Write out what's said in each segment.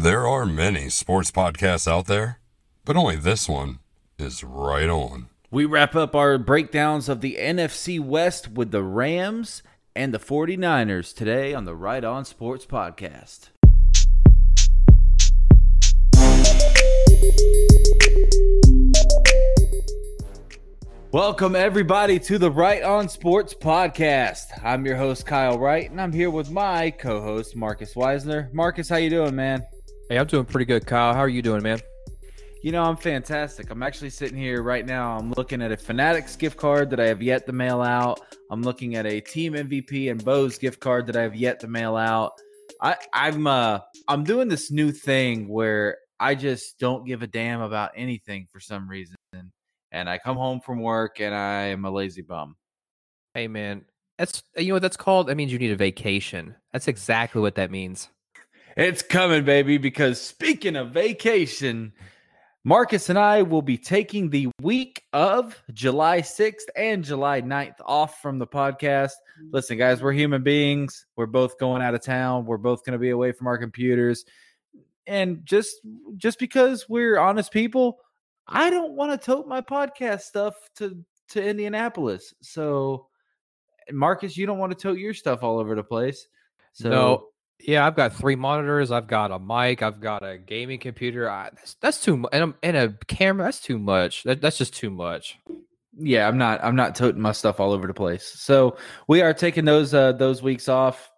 There are many sports podcasts out there, but only this one is right on. We wrap up our breakdowns of the NFC West with the Rams and the 49ers today on the Right On Sports Podcast. Welcome, everybody, to the Right On Sports Podcast. I'm your host, Kyle Wright, and I'm here with my co-host, Marcus Weisner. Marcus, how you doing, man? Hey, I'm doing pretty good, Kyle. How are you doing, man? You know, I'm fantastic. I'm actually sitting here right now. I'm looking at a Fanatics gift card that I have yet to mail out. I'm looking at a Team MVP and Bo's gift card that I have yet to mail out. I, I'm uh I'm doing this new thing where I just don't give a damn about anything for some reason. And I come home from work and I am a lazy bum. Hey, man. That's you know what that's called? That means you need a vacation. That's exactly what that means. It's coming, baby, because speaking of vacation, Marcus and I will be taking the week of July 6th and July 9th off from the podcast. Listen, guys, we're human beings. We're both going out of town. We're both going to be away from our computers. And just just because we're honest people, I don't want to tote my podcast stuff to to Indianapolis. So Marcus, you don't want to tote your stuff all over the place. So no, yeah, I've got three monitors. I've got a mic. I've got a gaming computer. I, that's, that's too much, and, and, a camera. That's too much. That, that's just too much. Yeah, I'm not. I'm not toting my stuff all over the place. So we are taking those uh, those weeks off,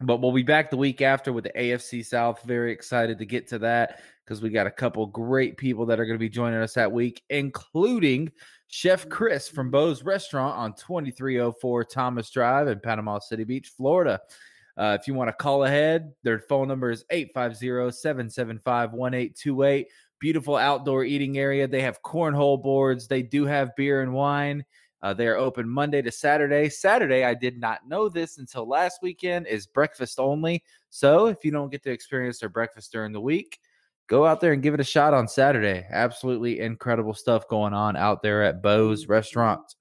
but we'll be back the week after with the AFC South. Very excited to get to that because we got a couple great people that are going to be joining us that week, including Chef Chris from Bo's Restaurant on 2304 Thomas Drive in Panama City Beach, Florida. Uh, if you want to call ahead, their phone number is 850 775 1828. Beautiful outdoor eating area. They have cornhole boards. They do have beer and wine. Uh, they are open Monday to Saturday. Saturday, I did not know this until last weekend, is breakfast only. So if you don't get to experience their breakfast during the week, go out there and give it a shot on Saturday. Absolutely incredible stuff going on out there at Bo's Restaurant.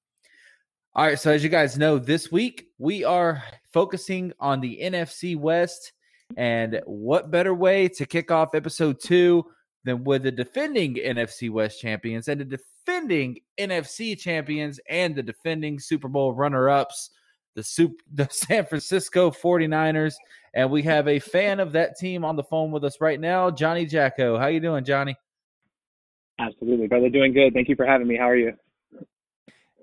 All right, so as you guys know, this week we are focusing on the NFC West. And what better way to kick off episode two than with the defending NFC West champions and the defending NFC champions and the defending Super Bowl runner ups, the, Sup- the San Francisco 49ers. And we have a fan of that team on the phone with us right now, Johnny Jacko. How you doing, Johnny? Absolutely, brother. Doing good. Thank you for having me. How are you?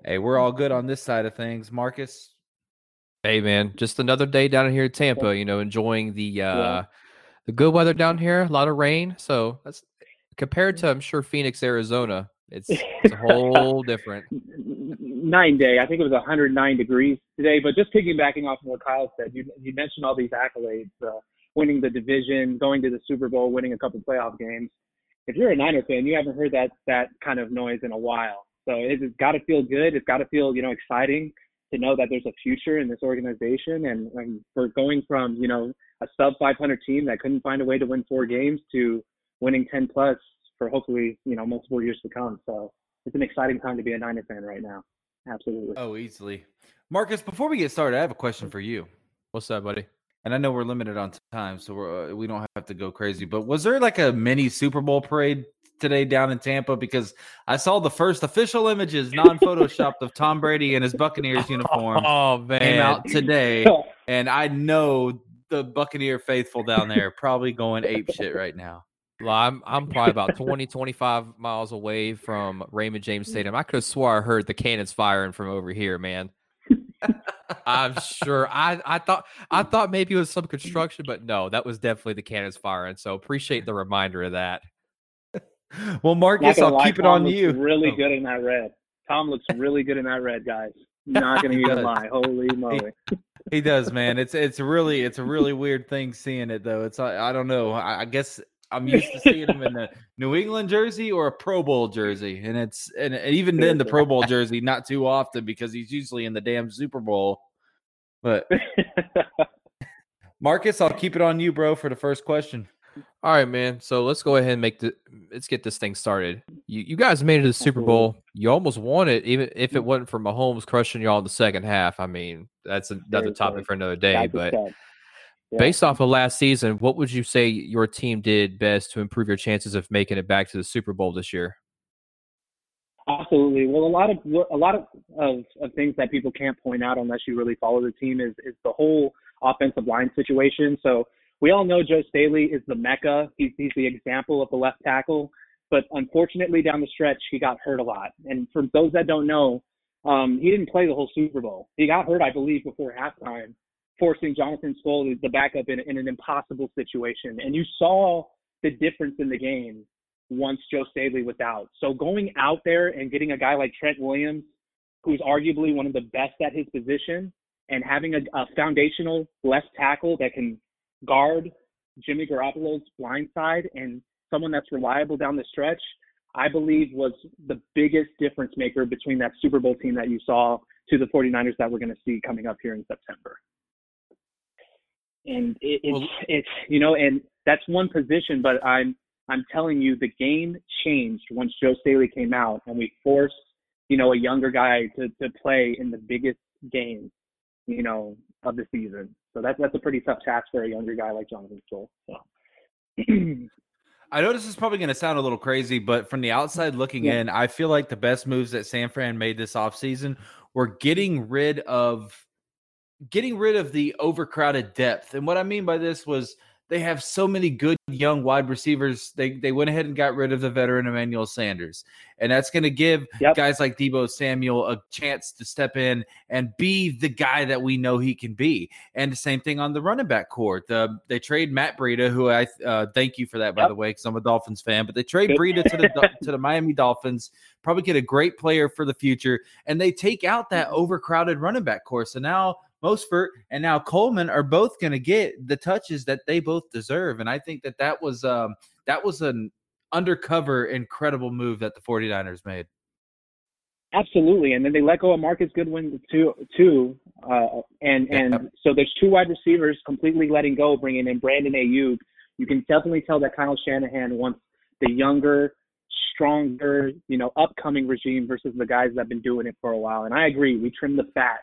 Hey, we're all good on this side of things. Marcus? Hey man, just another day down here in Tampa, you know, enjoying the uh yeah. the good weather down here, a lot of rain. So that's compared to I'm sure Phoenix, Arizona, it's, it's a whole different nine day. I think it was 109 degrees today. But just piggybacking off of what Kyle said, you you mentioned all these accolades, uh, winning the division, going to the Super Bowl, winning a couple playoff games. If you're a Niner fan, you haven't heard that that kind of noise in a while. So it's got to feel good. It's got to feel, you know, exciting to know that there's a future in this organization. And, and for going from, you know, a sub 500 team that couldn't find a way to win four games to winning 10 plus for hopefully, you know, multiple years to come. So it's an exciting time to be a Niner fan right now. Absolutely. Oh, easily. Marcus, before we get started, I have a question for you. What's that, buddy? And I know we're limited on time, so we're, uh, we don't have to go crazy. But was there like a mini Super Bowl parade today down in Tampa because I saw the first official images, non-photoshopped, of Tom Brady in his Buccaneers uniform. Oh man, came out today, and I know the Buccaneer faithful down there probably going ape shit right now. Well, I'm I'm probably about 20, 25 miles away from Raymond James Stadium. I could have swore I heard the cannons firing from over here, man. I'm sure. I, I thought I thought maybe it was some construction, but no, that was definitely the cannons firing. So appreciate the reminder of that well, Marcus, I'll lie, keep it Tom on you. Really oh. good in that red. Tom looks really good in that red, guys. Not gonna even lie. Holy moly. He, he, does, man. It's it's really it's a really weird thing seeing it though. It's I, I don't know. I, I guess I'm used to seeing him in a New England jersey or a Pro Bowl jersey, and it's and even then the Pro Bowl jersey not too often because he's usually in the damn Super Bowl. But Marcus, I'll keep it on you, bro, for the first question. All right, man. So let's go ahead and make the let's get this thing started. You you guys made it to the Super mm-hmm. Bowl. You almost won it, even if it mm-hmm. wasn't for Mahomes crushing y'all in the second half. I mean, that's another topic for another day. But Yeah. Based off of last season, what would you say your team did best to improve your chances of making it back to the Super Bowl this year? Absolutely. Well, a lot of a lot of, of, of things that people can't point out unless you really follow the team is is the whole offensive line situation. So we all know Joe Staley is the mecca. He's he's the example of the left tackle. But unfortunately, down the stretch, he got hurt a lot. And for those that don't know, um, he didn't play the whole Super Bowl. He got hurt, I believe, before halftime, forcing Jonathan Skule, the backup, in, in an impossible situation. And you saw the difference in the game once Joe Staley was out. So going out there and getting a guy like Trent Williams, who's arguably one of the best at his position, and having a, a foundational left tackle that can guard Jimmy Garoppolo's blind side and someone that's reliable down the stretch, I believe was the biggest difference maker between that Super Bowl team that you saw to the 49ers that we're going to see coming up here in September. And it, it's, well, it's, you know, and that's one position, but I'm, I'm telling you, the game changed once Joe Staley came out and we forced, you know, a younger guy to, to play in the biggest game, you know, of the season. So that's, that's a pretty tough task for a younger guy like Jonathan Stoll. So. I know this is probably going to sound a little crazy, but from the outside looking yeah. in, I feel like the best moves that San Fran made this offseason were getting rid of getting rid of the overcrowded depth. And what I mean by this was – they have so many good young wide receivers. They they went ahead and got rid of the veteran Emmanuel Sanders, and that's going to give yep. guys like Deebo Samuel a chance to step in and be the guy that we know he can be. And the same thing on the running back court. The, they trade Matt Breida, who I uh, thank you for that by yep. the way, because I'm a Dolphins fan. But they trade Breida to the to the Miami Dolphins. Probably get a great player for the future, and they take out that overcrowded running back core. So now Mostert and now Coleman are both going to get the touches that they both deserve. And I think that that was um, that was an undercover incredible move that the 49ers made. Absolutely, and then they let go of Marquise Goodwin too. Too, uh, and and so there's two wide receivers completely letting go, bringing in Brandon Aiyuk. You can definitely tell that Kyle Shanahan wants the younger, stronger, you know, upcoming regime versus the guys that have been doing it for a while. And I agree, we trim the fat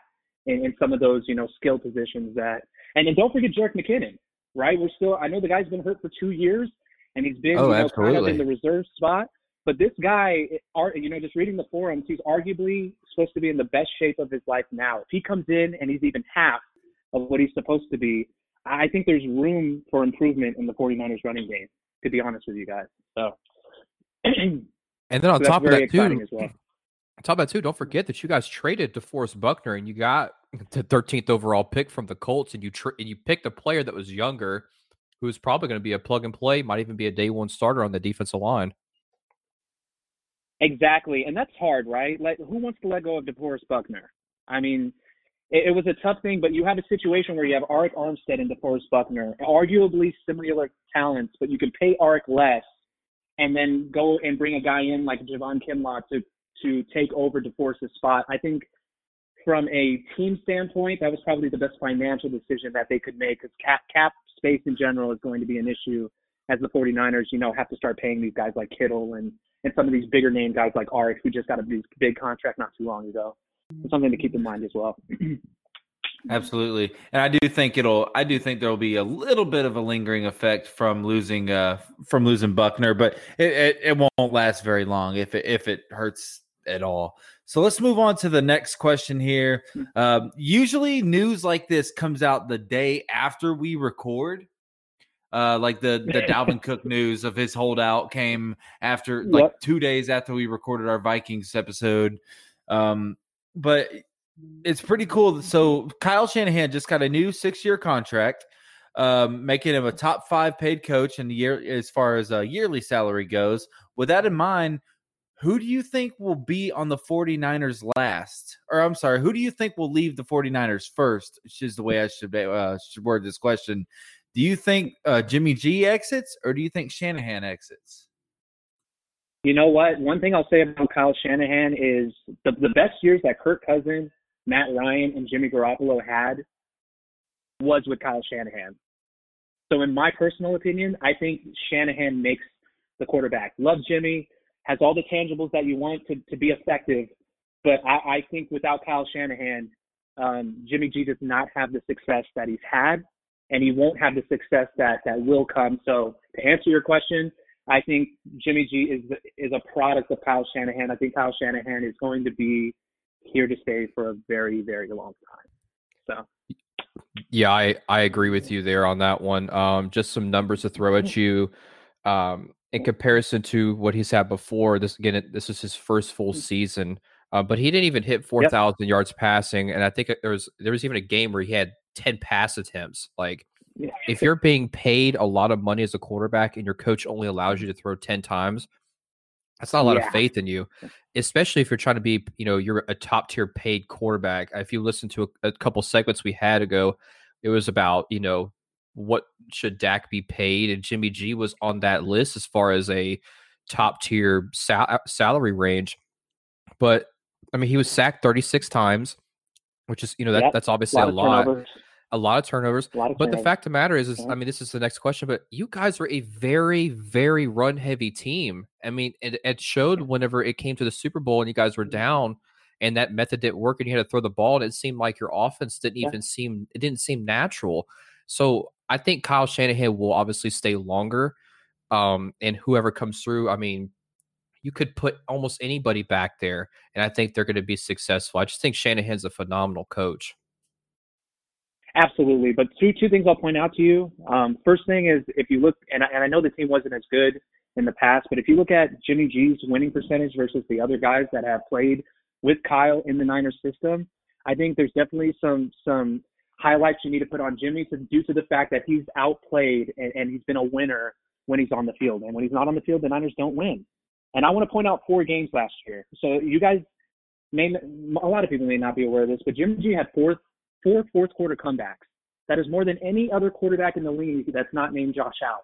in, in some of those, you know, skill positions that, and then don't forget Jerick McKinnon, right? We're still, I know the guy's been hurt for two years and he's been, oh, you know, kind of in the reserve spot. But this guy, are you know, just reading the forums, he's arguably supposed to be in the best shape of his life now. If he comes in and he's even half of what he's supposed to be, I think there's room for improvement in the 49ers running game, to be honest with you guys. So, and then on so top of that, too, well. On about too, don't forget that you guys traded DeForest Buckner and you got the 13th overall pick from the Colts, and you tra- and you picked a player that was younger, who's probably going to be a plug and play, might even be a day one starter on the defensive line. Exactly, and that's hard, right? Like, who wants to let go of DeForest Buckner? I mean, it, it was a tough thing, but you have a situation where you have Arik Armstead and DeForest Buckner, arguably similar talents, but you can pay Arik less, and then go and bring a guy in like Javon Kinlaw to to take over DeForest's spot. I think from a team standpoint, that was probably the best financial decision that they could make because cap, cap space in general is going to be an issue as the 49ers, you know, have to start paying these guys like Kittle and, and some of these bigger name guys like Arik who just got a big, big contract not too long ago. It's something to keep in mind as well. Absolutely, and I do think it'll. I do think there will be a little bit of a lingering effect from losing, uh, from losing Buckner, but it, it, it won't last very long if it if it hurts at all. So let's move on to the next question here. Um, usually, news like this comes out the day after we record. Uh, like the the Dalvin Cook news of his holdout came after like two days after we recorded our Vikings episode. Um, but it's pretty cool. So Kyle Shanahan just got a new six year contract, um, making him a top five paid coach in the year as far as a yearly salary goes. With that in mind, who do you think will be on the 49ers last? Or I'm sorry, who do you think will leave the 49ers first? Which is the way I should, uh, should word this question. Do you think uh, Jimmy G exits or do you think Shanahan exits? You know what? One thing I'll say about Kyle Shanahan is the, the best years that Kirk Cousins, Matt Ryan, and Jimmy Garoppolo had was with Kyle Shanahan. So, in my personal opinion, I think Shanahan makes the quarterback. Love Jimmy has all the tangibles that you want to, to be effective. But I, I think without Kyle Shanahan, um, Jimmy G does not have the success that he's had. and he won't have the success that that will come. So to answer your question, I think Jimmy G is is a product of Kyle Shanahan. I think Kyle Shanahan is going to be here to stay for a very very long time. So. Yeah, I, I agree with you there on that one. Um, just some numbers to throw at you. Um, in comparison to what he's had before, this again, this is his first full mm. season. Uh, but he didn't even hit four thousand yep. yards passing, and I think there was there was even a game where he had ten pass attempts. Like, yeah. if you're being paid a lot of money as a quarterback, and your coach only allows you to throw ten times, that's not a lot yeah. of faith in you, especially if you're trying to be, you know, you're a top tier paid quarterback. If you listen to a, a couple segments we had ago, it was about, you know, what should Dak be paid, and Jimmy G was on that list as far as a top tier sal- salary range. But I mean, he was sacked 36 times, which is you know that yep. that's obviously a lot. A lot, a lot of turnovers. Lot of but turnovers. the fact of the matter is, is I mean, this is the next question. But you guys were a very, very run heavy team. I mean, it, it showed whenever it came to the Super Bowl and you guys were mm-hmm. down, and that method didn't work, and you had to throw the ball, and it seemed like your offense didn't yeah. even seem it didn't seem natural. So I think Kyle Shanahan will obviously stay longer. Um, and whoever comes through, I mean, you could put almost anybody back there, and I think they're going to be successful. I just think Shanahan's a phenomenal coach. Absolutely, but two two things I'll point out to you. Um, first thing is if you look, and I, and I know the team wasn't as good in the past, but if you look at Jimmy G's winning percentage versus the other guys that have played with Kyle in the Niners system, I think there's definitely some some highlights you need to put on Jimmy to due to the fact that he's outplayed and, and he's been a winner when he's on the field, and when he's not on the field, the Niners don't win. And I want to point out four games last year. So you guys may a lot of people may not be aware of this, but Jimmy G had four four fourth quarter comebacks. That is more than any other quarterback in the league that's not named Josh Allen.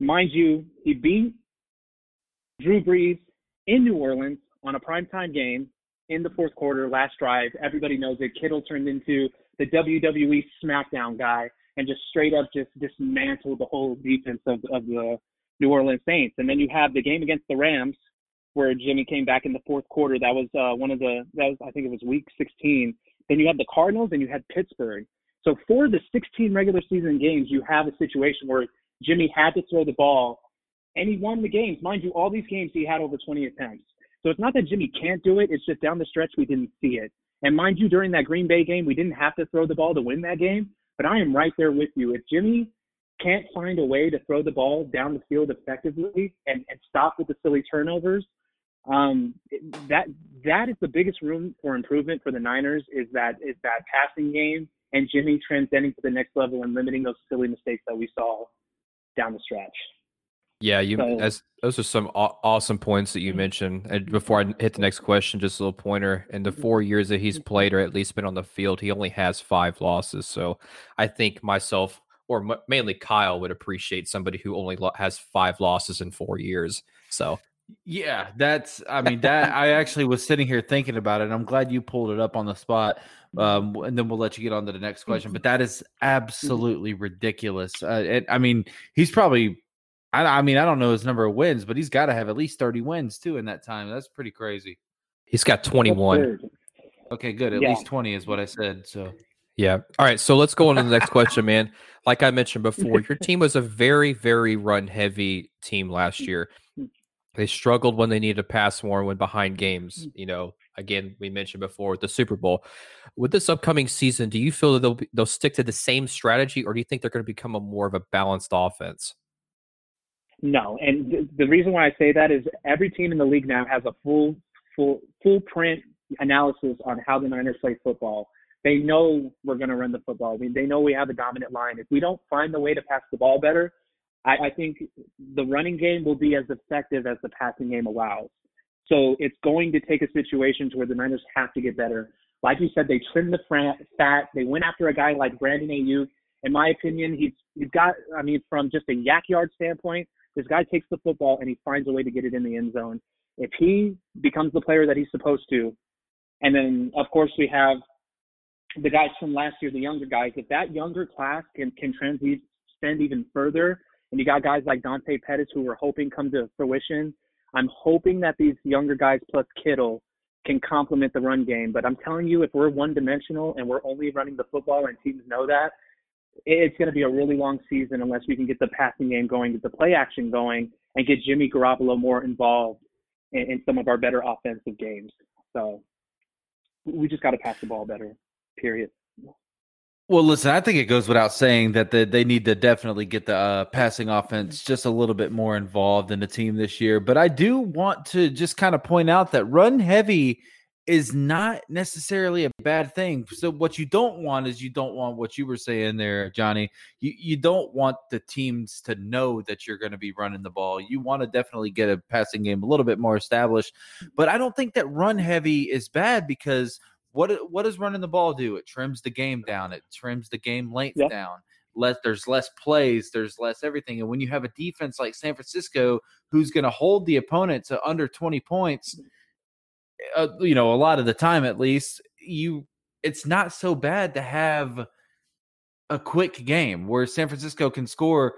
Mind you, he beat Drew Brees in New Orleans on a primetime game in the fourth quarter, last drive. Everybody knows it. Kittle turned into the WWE SmackDown guy and just straight up just dismantled the whole defense of, of the New Orleans Saints. And then you have the game against the Rams where Jimmy came back in the fourth quarter. That was uh, one of the that was I think it was week 16. Then you had the Cardinals and you had Pittsburgh. So for the 16 regular season games, you have a situation where Jimmy had to throw the ball and he won the games. Mind you, all these games he had over 20 attempts. So it's not that Jimmy can't do it. It's just down the stretch we didn't see it. And mind you, during that Green Bay game, we didn't have to throw the ball to win that game. But I am right there with you. If Jimmy can't find a way to throw the ball down the field effectively and, and stop with the silly turnovers, um, that that is the biggest room for improvement for the Niners is that is that passing game and Jimmy transcending to the next level and limiting those silly mistakes that we saw down the stretch. Yeah, you as those are some aw- awesome points that you mm-hmm. mentioned. And before I hit the next question, just a little pointer. In the mm-hmm. four years that he's played or at least been on the field, he only has five losses. So I think myself or m- mainly Kyle would appreciate somebody who only lo- has five losses in four years. So yeah, that's. I mean, that I actually was sitting here thinking about it. I'm glad you pulled it up on the spot. Um, and then we'll let you get on to the next question. But that is absolutely ridiculous. Uh, it, I mean, he's probably. I, I mean, I don't know his number of wins, but he's got to have at least 30 wins too in that time. That's pretty crazy. He's got 21. Okay, good. At yeah. least 20 is what I said. So yeah. All right. So let's go on to the next question, man. Like I mentioned before, your team was a very, very run heavy team last year. They struggled when they needed to pass more and when behind games. Mm. You know, again, we mentioned before with the Super Bowl. With this upcoming season, do you feel that they'll be, they'll stick to the same strategy, or do you think they're going to become a more of a balanced offense? No, and th- the reason why I say that is every team in the league now has a full, full, full print analysis on how the Niners play football they know we're going to run the football. I mean, they know we have a dominant line. If we don't find the way to pass the ball better, I, I think the running game will be as effective as the passing game allows. So it's going to take a situation to where the Niners have to get better. Like you said, they trimmed the fat. They went after a guy like Brandon Aiyuk. In my opinion, he's he's got. I mean, from just a YAC yard standpoint, this guy takes the football and he finds a way to get it in the end zone. If he becomes the player that he's supposed to, and then of course we have the guys from last year, the younger guys, if that younger class can can transcend even further, and you got guys like Dante Pettis who we're hoping come to fruition, I'm hoping that these younger guys plus Kittle can complement the run game. But I'm telling you, if we're one dimensional and we're only running the football and teams know that, it's going to be a really long season unless we can get the passing game going, get the play action going, and get Jimmy Garoppolo more involved in, in some of our better offensive games. So we just got to pass the ball better. Period. Well, listen, I think it goes without saying that the, they need to definitely get the uh, passing offense just a little bit more involved in the team this year. But I do want to just kind of point out that run heavy is not necessarily a bad thing. So what you don't want is you don't want what you were saying there, Johnny. You you don't want the teams to know that you're going to be running the ball. You want to definitely get a passing game a little bit more established. But I don't think that run heavy is bad because what what does running the ball do? It trims the game down. It trims the game length yep. down. Less there's less plays, there's less everything. And when you have a defense like San Francisco who's going to hold the opponent to under 20 points, uh, you know, a lot of the time at least, you it's not so bad to have a quick game where San Francisco can score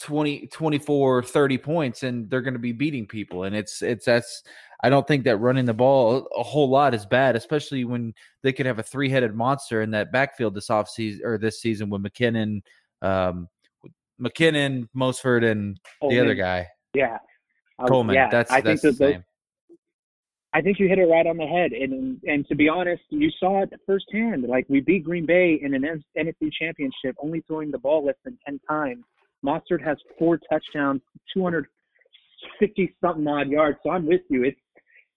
20 24 30 points and they're going to be beating people and it's it's that's I don't think that running the ball a whole lot is bad, especially when they could have a three-headed monster in that backfield this offseason or this season with McKinnon, um, McKinnon, Mostert, and the other guy. Yeah, Coleman. Yeah, that's I that's think the same. I think you hit it right on the head. And and to be honest, you saw it firsthand. Like we beat Green Bay in an NFC Championship, only throwing the ball less than ten times. Mostert has four touchdowns, 250 something odd yards. So I'm with you. It's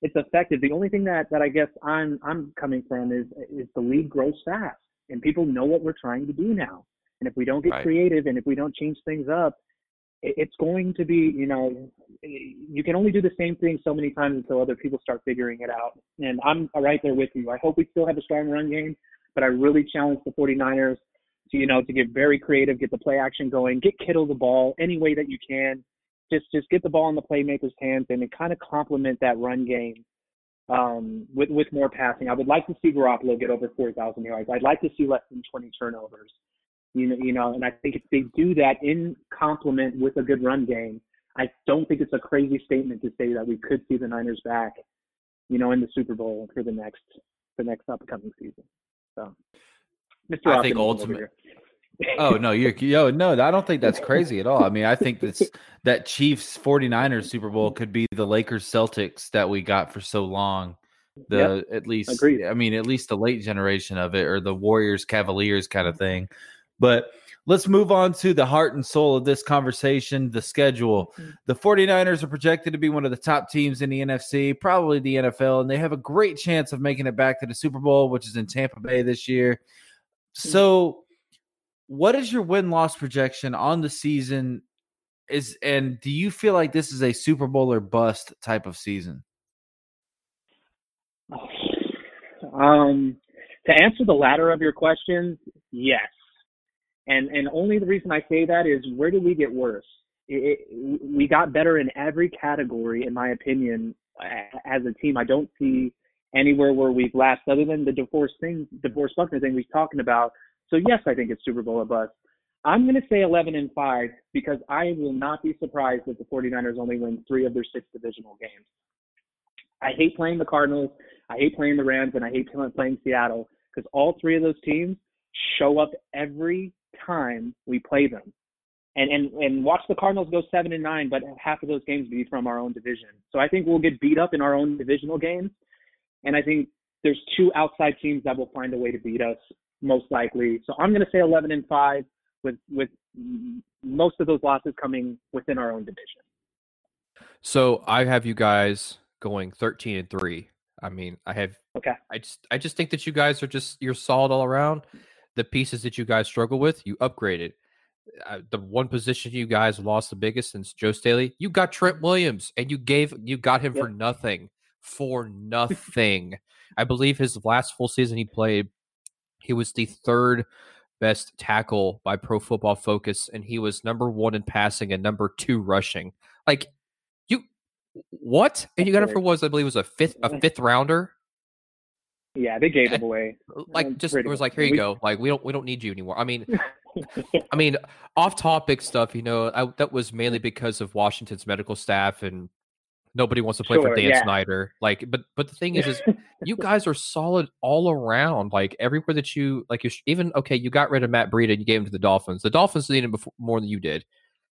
it's effective. The only thing that that I guess I'm I'm coming from is is the league grows fast, and people know what we're trying to do now. And if we don't get right. creative, and if we don't change things up, it's going to be, you know, you can only do the same thing so many times until other people start figuring it out. And I'm right there with you. I hope we still have a strong run game, but I really challenge the 49ers to, you know, to get very creative, get the play action going, get Kittle the ball any way that you can. Just, just get the ball in the playmakers' hands and kind of complement that run game um, with with more passing. I would like to see Garoppolo get over 4,000 yards. I'd like to see less than 20 turnovers. You know, you know, and I think if they do that in complement with a good run game, I don't think it's a crazy statement to say that we could see the Niners back, you know, in the Super Bowl for the next the next upcoming season. So, Mr. I think ultimately. oh no, you're yo no, I don't think that's crazy at all. I mean, I think that's that Chiefs 49ers Super Bowl could be the Lakers Celtics that we got for so long. The yep. at least Agreed. I mean, at least the late generation of it or the Warriors Cavaliers kind of thing. But let's move on to the heart and soul of this conversation the schedule. Mm-hmm. The 49ers are projected to be one of the top teams in the NFC, probably the NFL, and they have a great chance of making it back to the Super Bowl, which is in Tampa Bay this year. Mm-hmm. So, what is your win loss projection on the season? Is and do you feel like this is a Super Bowl or bust type of season? Um, to answer the latter of your questions, yes. And and only the reason I say that is where did we get worse? It, it, we got better in every category, in my opinion, as a team. I don't see anywhere where we've lapsed other than the divorce thing, DeForest Buckner thing we're talking about. So yes, I think it's Super Bowl or bust. I'm going to say 11 and 5 because I will not be surprised if the 49ers only win three of their six divisional games. I hate playing the Cardinals, I hate playing the Rams, and I hate playing Seattle because all three of those teams show up every time we play them. And, and and watch the Cardinals go seven and nine, but half of those games be from our own division. So I think we'll get beat up in our own divisional games, and I think there's two outside teams that will find a way to beat us most likely. So I'm going to say 11 and five, with with most of those losses coming within our own division. So I have you guys going 13 and three. I mean, I have. Okay. I just I just think that you guys are just you're solid all around the pieces that you guys struggle with, you upgraded. Uh, the one position you guys lost the biggest since Joe Staley, you got Trent Williams, and you gave you got him yep. for nothing, for nothing. I believe his last full season he played, he was the third best tackle by Pro Football Focus, and he was number one in passing and number two rushing. Like you, what? And you got him for was I believe was a fifth a fifth rounder. Yeah, they gave eh, him away. Like just it was like, here you we, go. Like we don't we don't need you anymore. I mean, I mean, off topic stuff. You know, I, that was mainly because of Washington's medical staff and Nobody wants to play for Sure, Dan yeah. Snyder. Like, but but the thing is, is you guys are solid all around. Like everywhere that you like, you even okay. You got rid of Matt Breida and you gave him to the Dolphins. The Dolphins needed him before, more than you did.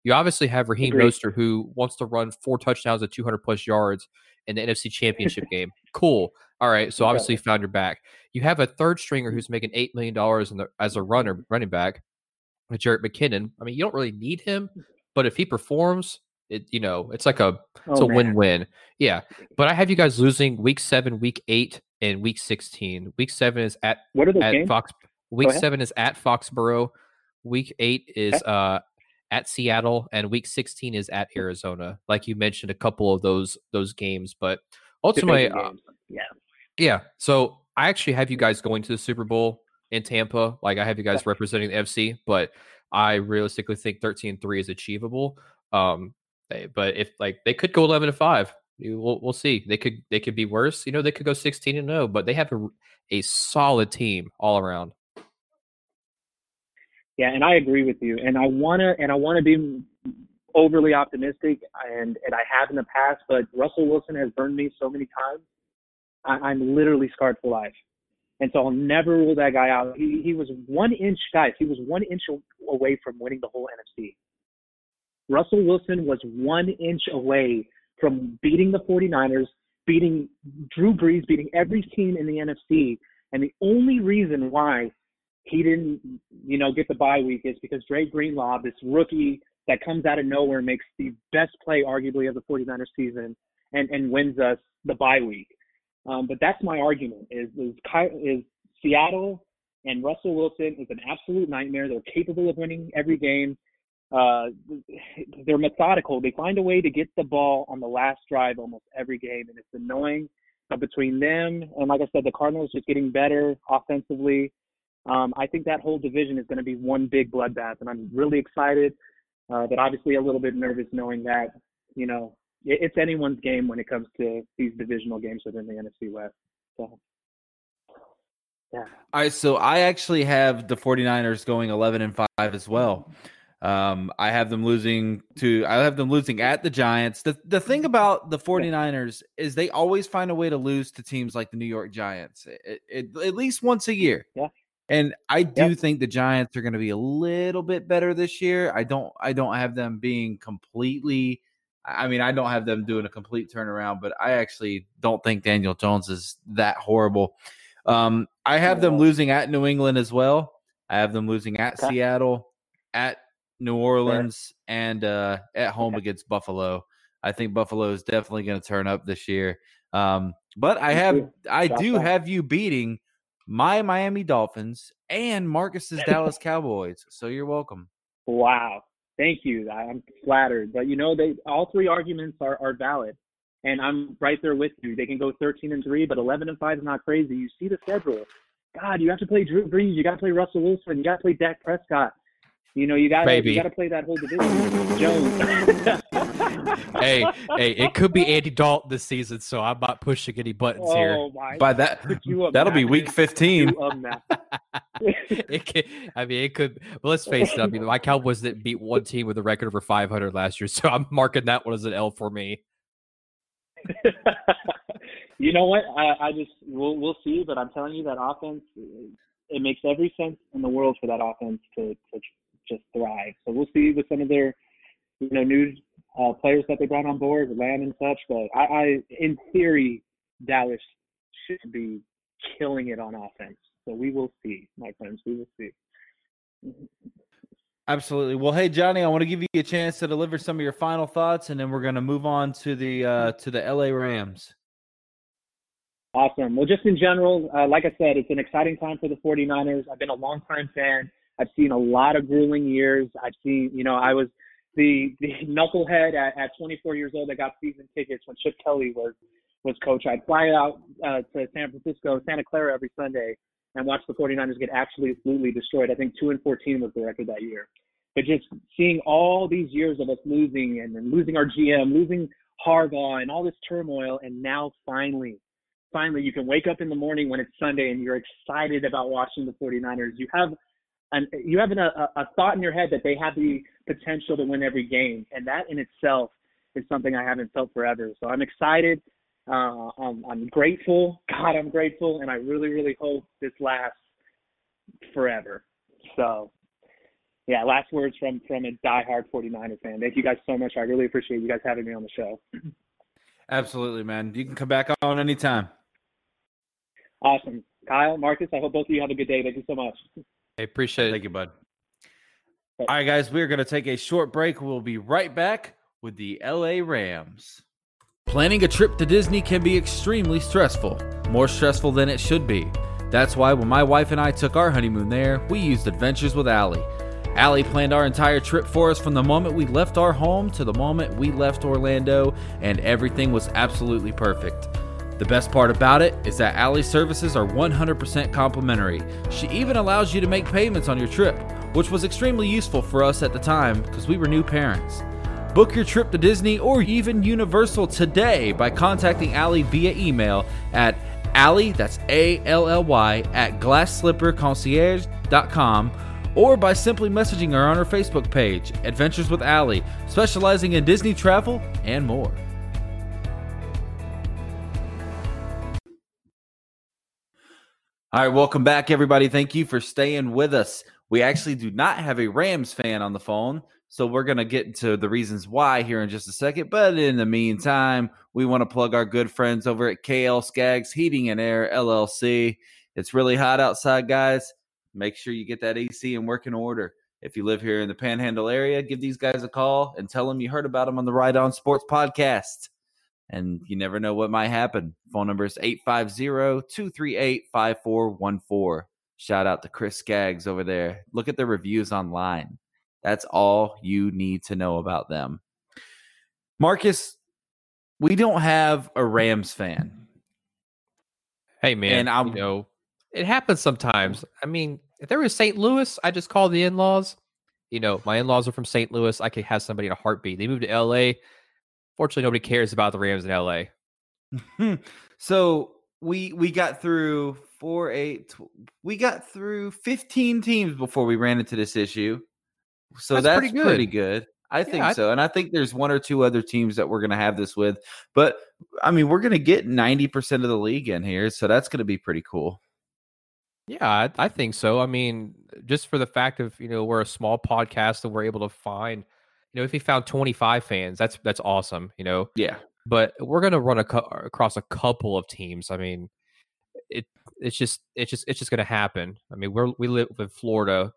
You obviously have Raheem Agreed. Mostert who wants to run four touchdowns at 200 plus yards in the NFC Championship game. Cool. All right. So obviously you found your back. You have a third stringer who's making eight million dollars as a runner running back, Jarrett McKinnon. I mean, you don't really need him, but if he performs, it you know it's like a it's Oh, a win-win. Yeah, but I have you guys losing week seven, week eight, and week sixteen. Week seven is at What are at games? Fox. Week seven is at Foxborough. Week eight is uh at Seattle, and week sixteen is at Arizona. Like you mentioned, a couple of those those games, but ultimately, uh. Yeah. yeah. So I actually have you guys going to the Super Bowl in Tampa. Like I have you guys representing the FC, but I realistically think 13-3 is achievable. Um, they- but if like they could go 11 to 5, we'll we'll see. They could they could be worse. You know, they could go 16 and 0, but they have a, a solid team all around. Yeah, and I agree with you. And I wanna and I wanna be overly optimistic, and and I have in the past. But Russell Wilson has burned me so many times. I, I'm literally scarred for life, and so I'll never rule that guy out. He he was one inch, guys. He was one inch away from winning the whole NFC. Russell Wilson was one inch away from beating the 49ers, beating Drew Brees, beating every team in the NFC. And the only reason why he didn't, you know, get the bye week is because Dre Greenlaw, this rookie that comes out of nowhere, makes the best play arguably of the 49ers season and, and wins us the bye week. Um, but that's my argument is, is, is Seattle and Russell Wilson is an absolute nightmare. They're capable of winning every game. Uh, they're methodical. They find a way to get the ball on the last drive almost every game, and it's annoying. But between them and, like I said, the Cardinals just getting better offensively, um, I think that whole division is going to be one big bloodbath, and I'm really excited. Uh, but obviously, a little bit nervous knowing that you know it, it's anyone's game when it comes to these divisional games within the NFC West. So, yeah. All right, so I actually have the 49ers going 11 and 5 as well. Um, I have them losing to I have them losing at the Giants. The the thing about the 49ers is they always find a way to lose to teams like the New York Giants. It, it- at least once a year. Yeah. And I do Yep. think the Giants are going to be a little bit better this year. I don't I don't have them being completely I mean, I don't have them doing a complete turnaround, but I actually don't think Daniel Jones is that horrible. Um, I have them losing at New England as well. I have them losing at Okay. Seattle, at New Orleans, and uh, at home against Buffalo. I think Buffalo is definitely going to turn up this year. Um, but I have. I do have you beating my Miami Dolphins and Marcus's Dallas Cowboys. So you're welcome. Wow. Thank you. I'm flattered. But you know, they all three arguments are, are valid. And I'm right there with you. They can go 13 and 3, but 11 and 5 is not crazy. You see the schedule. God, you have to play Drew Brees. You got to play Russell Wilson. You got to play Dak Prescott. You know, you got to you got to play that whole division. Jones. hey, hey, it could be Andy Dalton this season, so I'm not pushing any buttons here. Oh my. By that, that'll be week 15. It could, I mean, it could. But let's face it. I mean, my Cowboys didn't beat one team with a record over 500 last year, so I'm marking that one as an L for me. you know what? I, I just we'll we'll see, but I'm telling you that offense. It makes every sense in the world for that offense to to just thrive. So we'll see with some of their you know new uh, players that they brought on board, Lamb and such. But I, I in theory, Dallas should be killing it on offense. So we will see, my friends. We will see. Absolutely. Well, hey Johnny, I want to give you a chance to deliver some of your final thoughts, and then we're going to move on to the uh, to the LA Rams. Awesome. Well, just in general, uh, like I said, it's an exciting time for the 49ers. I've been a longtime fan. I've seen a lot of grueling years. I've seen, you know, I was the the knucklehead at, at 24 years old that got season tickets when Chip Kelly was was coach. I'd fly out uh, to San Francisco, Santa Clara every Sunday and watch the 49ers get absolutely destroyed. I think 2 and 14 was the record that year. But just seeing all these years of us losing and, and losing our GM, losing Harbaugh and all this turmoil, and now finally, finally you can wake up in the morning when it's Sunday and you're excited about watching the 49ers. You have an you have an, a, a thought in your head that they have the potential to win every game, and that in itself is something I haven't felt forever. So I'm excited. Uh, I'm, I'm grateful. God, I'm grateful, and I really, really hope this lasts forever. So, yeah, last words from from a diehard 49er fan. Thank you guys so much. I really appreciate you guys having me on the show. Absolutely, man. You can come back on anytime. Awesome. Kyle, Marcus, I hope both of you have a good day. Thank you so much. I appreciate it. Thank you, bud. All right, guys, we're going to take a short break. We'll be right back with the LA Rams. Planning a trip to Disney can be extremely stressful, more stressful than it should be. That's why when my wife and I took our honeymoon there, we used Adventures with Ally. Ally planned our entire trip for us from the moment we left our home to the moment we left Orlando, and everything was absolutely perfect. The best part about it is that Ally's services are 100% complimentary. She even allows you to make payments on your trip, which was extremely useful for us at the time because we were new parents. Book your trip to Disney or even Universal today by contacting Ally via email at Ally, that's A L L Y, at glassslipperconcierge.com or by simply messaging her on her Facebook page, Adventures with Ally, specializing in Disney travel and more. All right, welcome back, everybody. Thank you for staying with us. We actually do not have a Rams fan on the phone, so we're going to get into the reasons why here in just a second. But in the meantime, we want to plug our good friends over at KL Skaggs Heating and Air LLC. It's really hot outside, guys. Make sure you get that AC in working order. If you live here in the Panhandle area, give these guys a call and tell them you heard about them on the Right On Sports podcast and you never know what might happen. Phone number is 850-238-5414. Shout out to Chris Skaggs over there. Look at the reviews online. That's all you need to know about them. Marcus, we don't have a Rams fan. Hey man, And I'm- you know, it happens sometimes. I mean, if there was St. Louis, I just call the in-laws. You know, my in-laws are from St. Louis. I could have somebody in a heartbeat. They moved to LA. Fortunately, nobody cares about the Rams in LA. so we we got through four eight tw- we got through 15 teams before we ran into this issue so that's, That's pretty, pretty good. good. i think I- so and i think there's one or two other teams that we're going to have this with but i mean we're going to get 90% of the league in here so that's going to be pretty cool Yeah, I, I think so. I mean, just for the fact of you know we're a small podcast and we're able to find, you know, if he found 25 fans, that's that's awesome. You know, yeah but we're gonna run a, cou- uh, across a couple of teams. I mean, it it's just it's just it's just gonna happen. I mean, we're we live in Florida.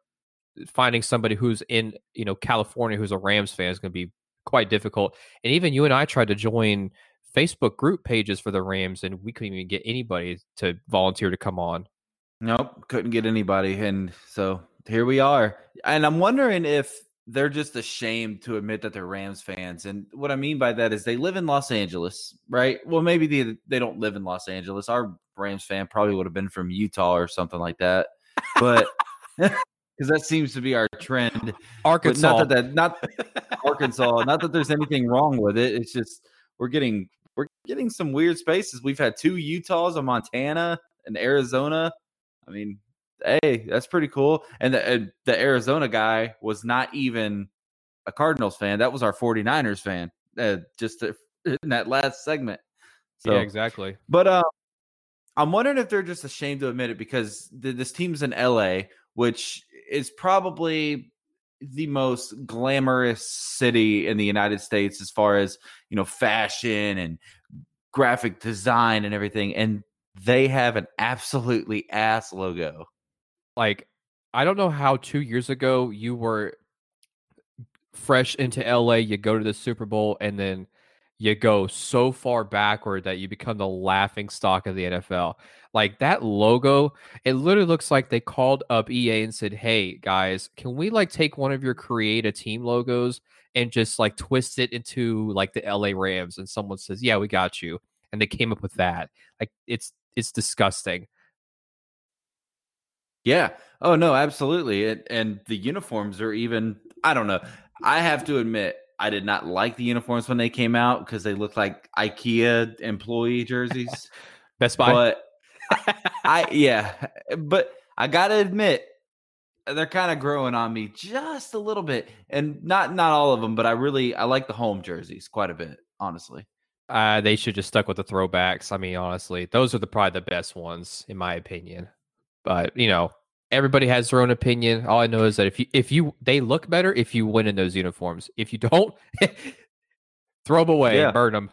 Finding somebody who's in you know California who's a Rams fan is gonna be quite difficult. And even you and I tried to join Facebook group pages for the Rams, and we couldn't even get anybody to volunteer to come on. Nope, couldn't get anybody. And so here we are. And I'm wondering if they're just ashamed to admit that they're Rams fans. And what I mean by that is they live in Los Angeles, right? Well, maybe they, they don't live in Los Angeles. Our Rams fan probably would have been from Utah or something like that. But because that seems to be our trend. But Arkansas. not that, that not Arkansas, not that there's anything wrong with it. It's just we're getting we're getting some weird spaces. We've had two Utahs, a Montana, and Arizona. I mean, hey, that's pretty cool. And the, the Arizona guy was not even a Cardinals fan. That was our 49ers fan. Uh, just to, in that last segment. So, yeah, exactly. but uh, I'm wondering if they're just ashamed to admit it because th- this team's in LA, which is probably the most glamorous city in the United States as far as you know fashion and graphic design and everything, and they have an absolutely ass logo. Like I don't know how two years ago you were fresh into LA, you go to the Super Bowl, and then you go so far backward that you become the laughing stock of the NFL. Like that logo, it literally looks like they called up EA and said, Hey guys, can we like take one of your create a team logos and just like twist it into like the LA Rams? And someone says, Yeah, we got you. And they came up with that. Like it's it's disgusting. Yeah. Oh no, absolutely. And, and the uniforms are even. I don't know. I have to admit, I did not like the uniforms when they came out because they looked like IKEA employee jerseys. Best Buy. but I, I yeah, but I gotta admit, they're kind of growing on me just a little bit, and not not all of them, but I really I like the home jerseys quite a bit, honestly. Uh, they should just stuck with the throwbacks. I mean, honestly, those are the probably the best ones in my opinion. But you know, everybody has their own opinion. All I know is that if you if you they look better if you win in those uniforms. If you don't, throw them away, Yeah. burn them.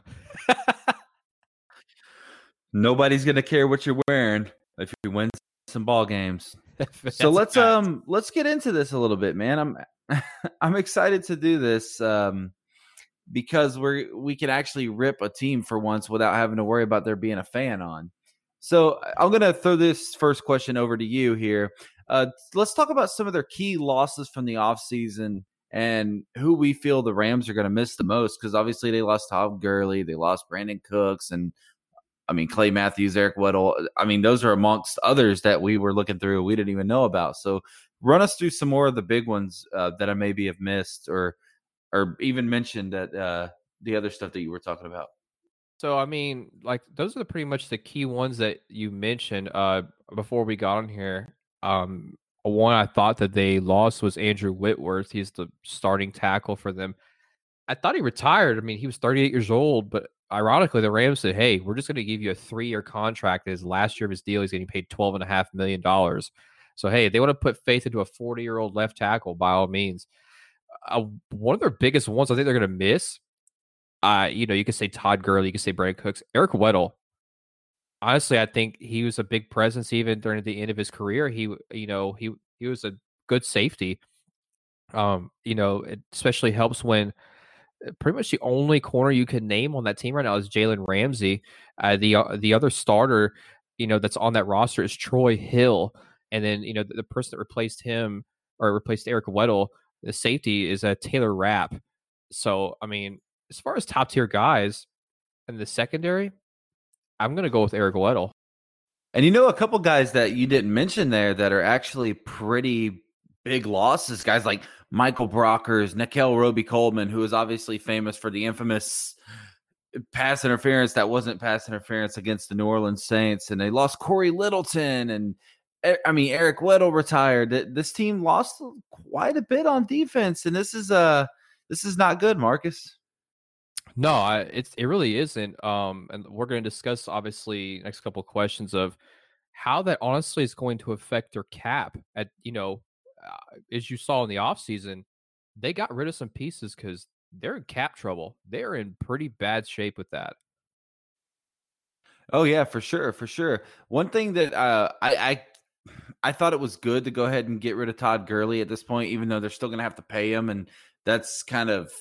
Nobody's gonna care what you're wearing if you win some ball games. so let's um let's get into this a little bit, man. I'm I'm excited to do this um because we're we can actually rip a team for once without having to worry about there being a fan on. So I'm gonna throw this first question over to you here. Uh, let's talk about some of their key losses from the offseason and who we feel the Rams are going to miss the most because obviously they lost Todd Gurley, they lost Brandin Cooks, and I mean Clay Matthews, Eric Weddle. I mean those are amongst others that we were looking through we didn't even know about. So run us through some more of the big ones uh, that I maybe have missed or or even mentioned that uh, the other stuff that you were talking about. So I mean, like those are pretty much the key ones that you mentioned uh before we got on here. Um one I thought that they lost was Andrew Whitworth. He's the starting tackle for them. I thought he retired. I mean, he was 38 years old, but ironically, the Rams said, Hey, we're just gonna give you a three year contract. His last year of his deal, he's getting paid twelve and a half million dollars. So hey, they want to put faith into a 40 year old left tackle by all means. Uh, one of their biggest ones I think they're gonna miss uh, you know, you could say Todd Gurley, you could say Brandin Cooks, Eric Weddle. Honestly, I think he was a big presence even during the end of his career. He, you know, he he was a good safety. Um, you know, it especially helps when uh, pretty much the only corner you can name on that team right now is Jalen Ramsey. Uh, the uh, the other starter, you know, that's on that roster is Troy Hill, and then you know the, the person that replaced him or replaced Eric Weddle, the safety is uh, Taylor Rapp. So, I mean, as far as top tier guys in the secondary, I'm going to go with Eric Weddle. And you know, a couple guys that you didn't mention there that are actually pretty big losses. Guys like Michael Brockers, Nickell Robey-Coleman, who is obviously famous for the infamous pass interference that wasn't pass interference against the New Orleans Saints, and they lost Cory Littleton, and I mean Eric Weddle retired. This team lost quite a bit on defense, and this is uh this is not good, Marcus. No, I, it's it really isn't. Um, and we're going to discuss obviously next couple of questions of how that honestly is going to affect their cap. At you know, uh, as you saw in the offseason, they got rid of some pieces because they're in cap trouble. They're in pretty bad shape with that. Oh yeah, for sure, for sure. One thing that uh, I, I I thought it was good to go ahead and get rid of Todd Gurley at this point, even though they're still going to have to pay him, and that's kind of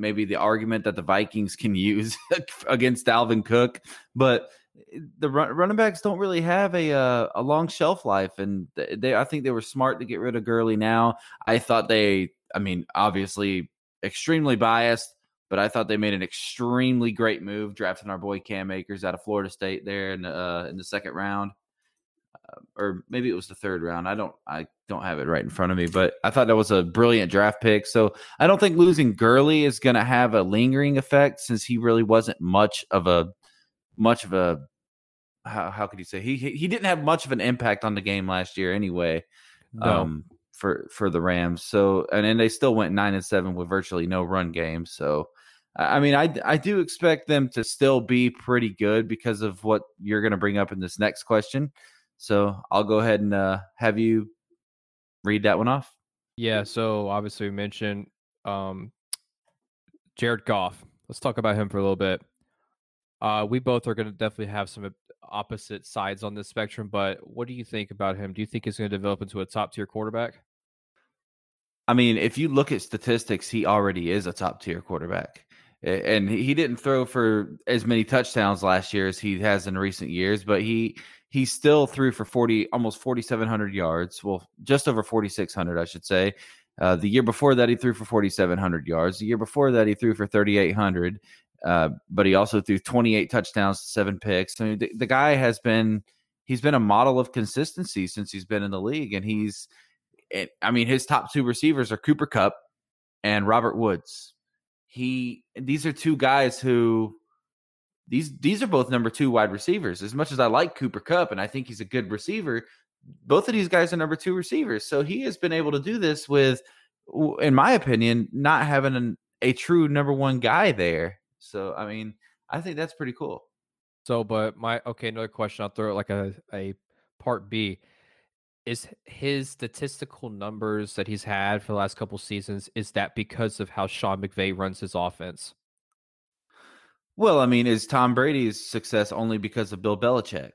maybe the argument that the Vikings can use against Dalvin Cook. But the run, running backs don't really have a uh, a long shelf life, and they I think they were smart to get rid of Gurley. Now I thought they, I mean, obviously extremely biased but I thought they made an extremely great move drafting our boy Cam Akers out of Florida State there in uh, in the second round, or maybe it was the third round. I don't I don't have it right in front of me, but I thought that was a brilliant draft pick. So I don't think losing Gurley is going to have a lingering effect since he really wasn't much of a much of a how, how could you say he he didn't have much of an impact on the game last year anyway um, for for the Rams. So and then they still went nine and seven with virtually no run game. So I I mean, I I do expect them to still be pretty good because of what you're going to bring up in this next question. So I'll go ahead and uh, have you read that one off. Yeah, so obviously we mentioned um Jared Goff. Let's talk about him for a little bit. Uh we both are going to definitely have some opposite sides on this spectrum, but what do you think about him? Do you think he's going to develop into a top tier quarterback? I mean, if you look at statistics, he already is a top tier quarterback. And he didn't throw for as many touchdowns last year as he has in recent years, but he he still threw for 40 almost 4700 yards, well, just over 4600 I should say. Uh, the year before that he threw for 4700 yards. The year before that he threw for 3800. Uh, but he also threw 28 touchdowns, seven picks. I mean, the, the guy has been he's been a model of consistency since he's been in the league and he's I mean, his top two receivers are Cooper Kupp and Robert Woods. He these are two guys who these these are both number two wide receivers. As much as I like Cooper Kupp and I think he's a good receiver, both of these guys are number two receivers. So he has been able to do this with, in my opinion, not having an, a true number one guy there. So I mean, I think that's pretty cool. So, but my okay, another question. I'll throw it like a a part B. Is his statistical numbers that he's had for the last couple seasons is that because of how Sean McVay runs his offense? Well, I mean, is Tom Brady's success only because of Bill Belichick?